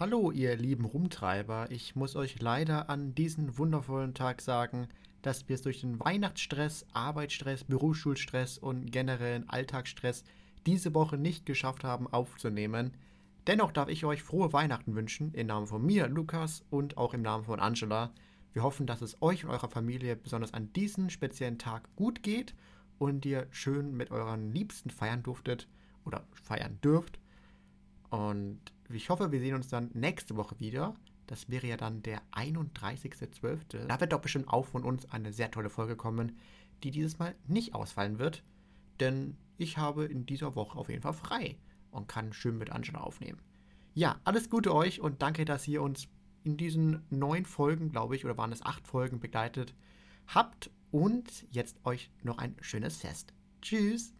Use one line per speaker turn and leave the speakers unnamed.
Hallo, ihr lieben Rumtreiber. Ich muss euch leider an diesen wundervollen Tag sagen, dass wir es durch den Weihnachtsstress, Arbeitsstress, Berufsschulstress und generellen Alltagsstress diese Woche nicht geschafft haben aufzunehmen. Dennoch darf ich euch frohe Weihnachten wünschen, im Namen von mir, Lukas, und auch im Namen von Angela. Wir hoffen, dass es euch und eurer Familie besonders an diesem speziellen Tag gut geht und ihr schön mit euren Liebsten feiern durftet oder feiern dürft. Und ich hoffe, wir sehen uns dann nächste Woche wieder. Das wäre ja dann der 31.12. Da wird doch bestimmt auch von uns eine sehr tolle Folge kommen, die dieses Mal nicht ausfallen wird. Denn ich habe in dieser Woche auf jeden Fall frei und kann schön mit Angela aufnehmen. Ja, alles Gute euch und danke, dass ihr uns in diesen neun Folgen, glaube ich, oder waren es acht Folgen begleitet habt. Und jetzt euch noch ein schönes Fest. Tschüss!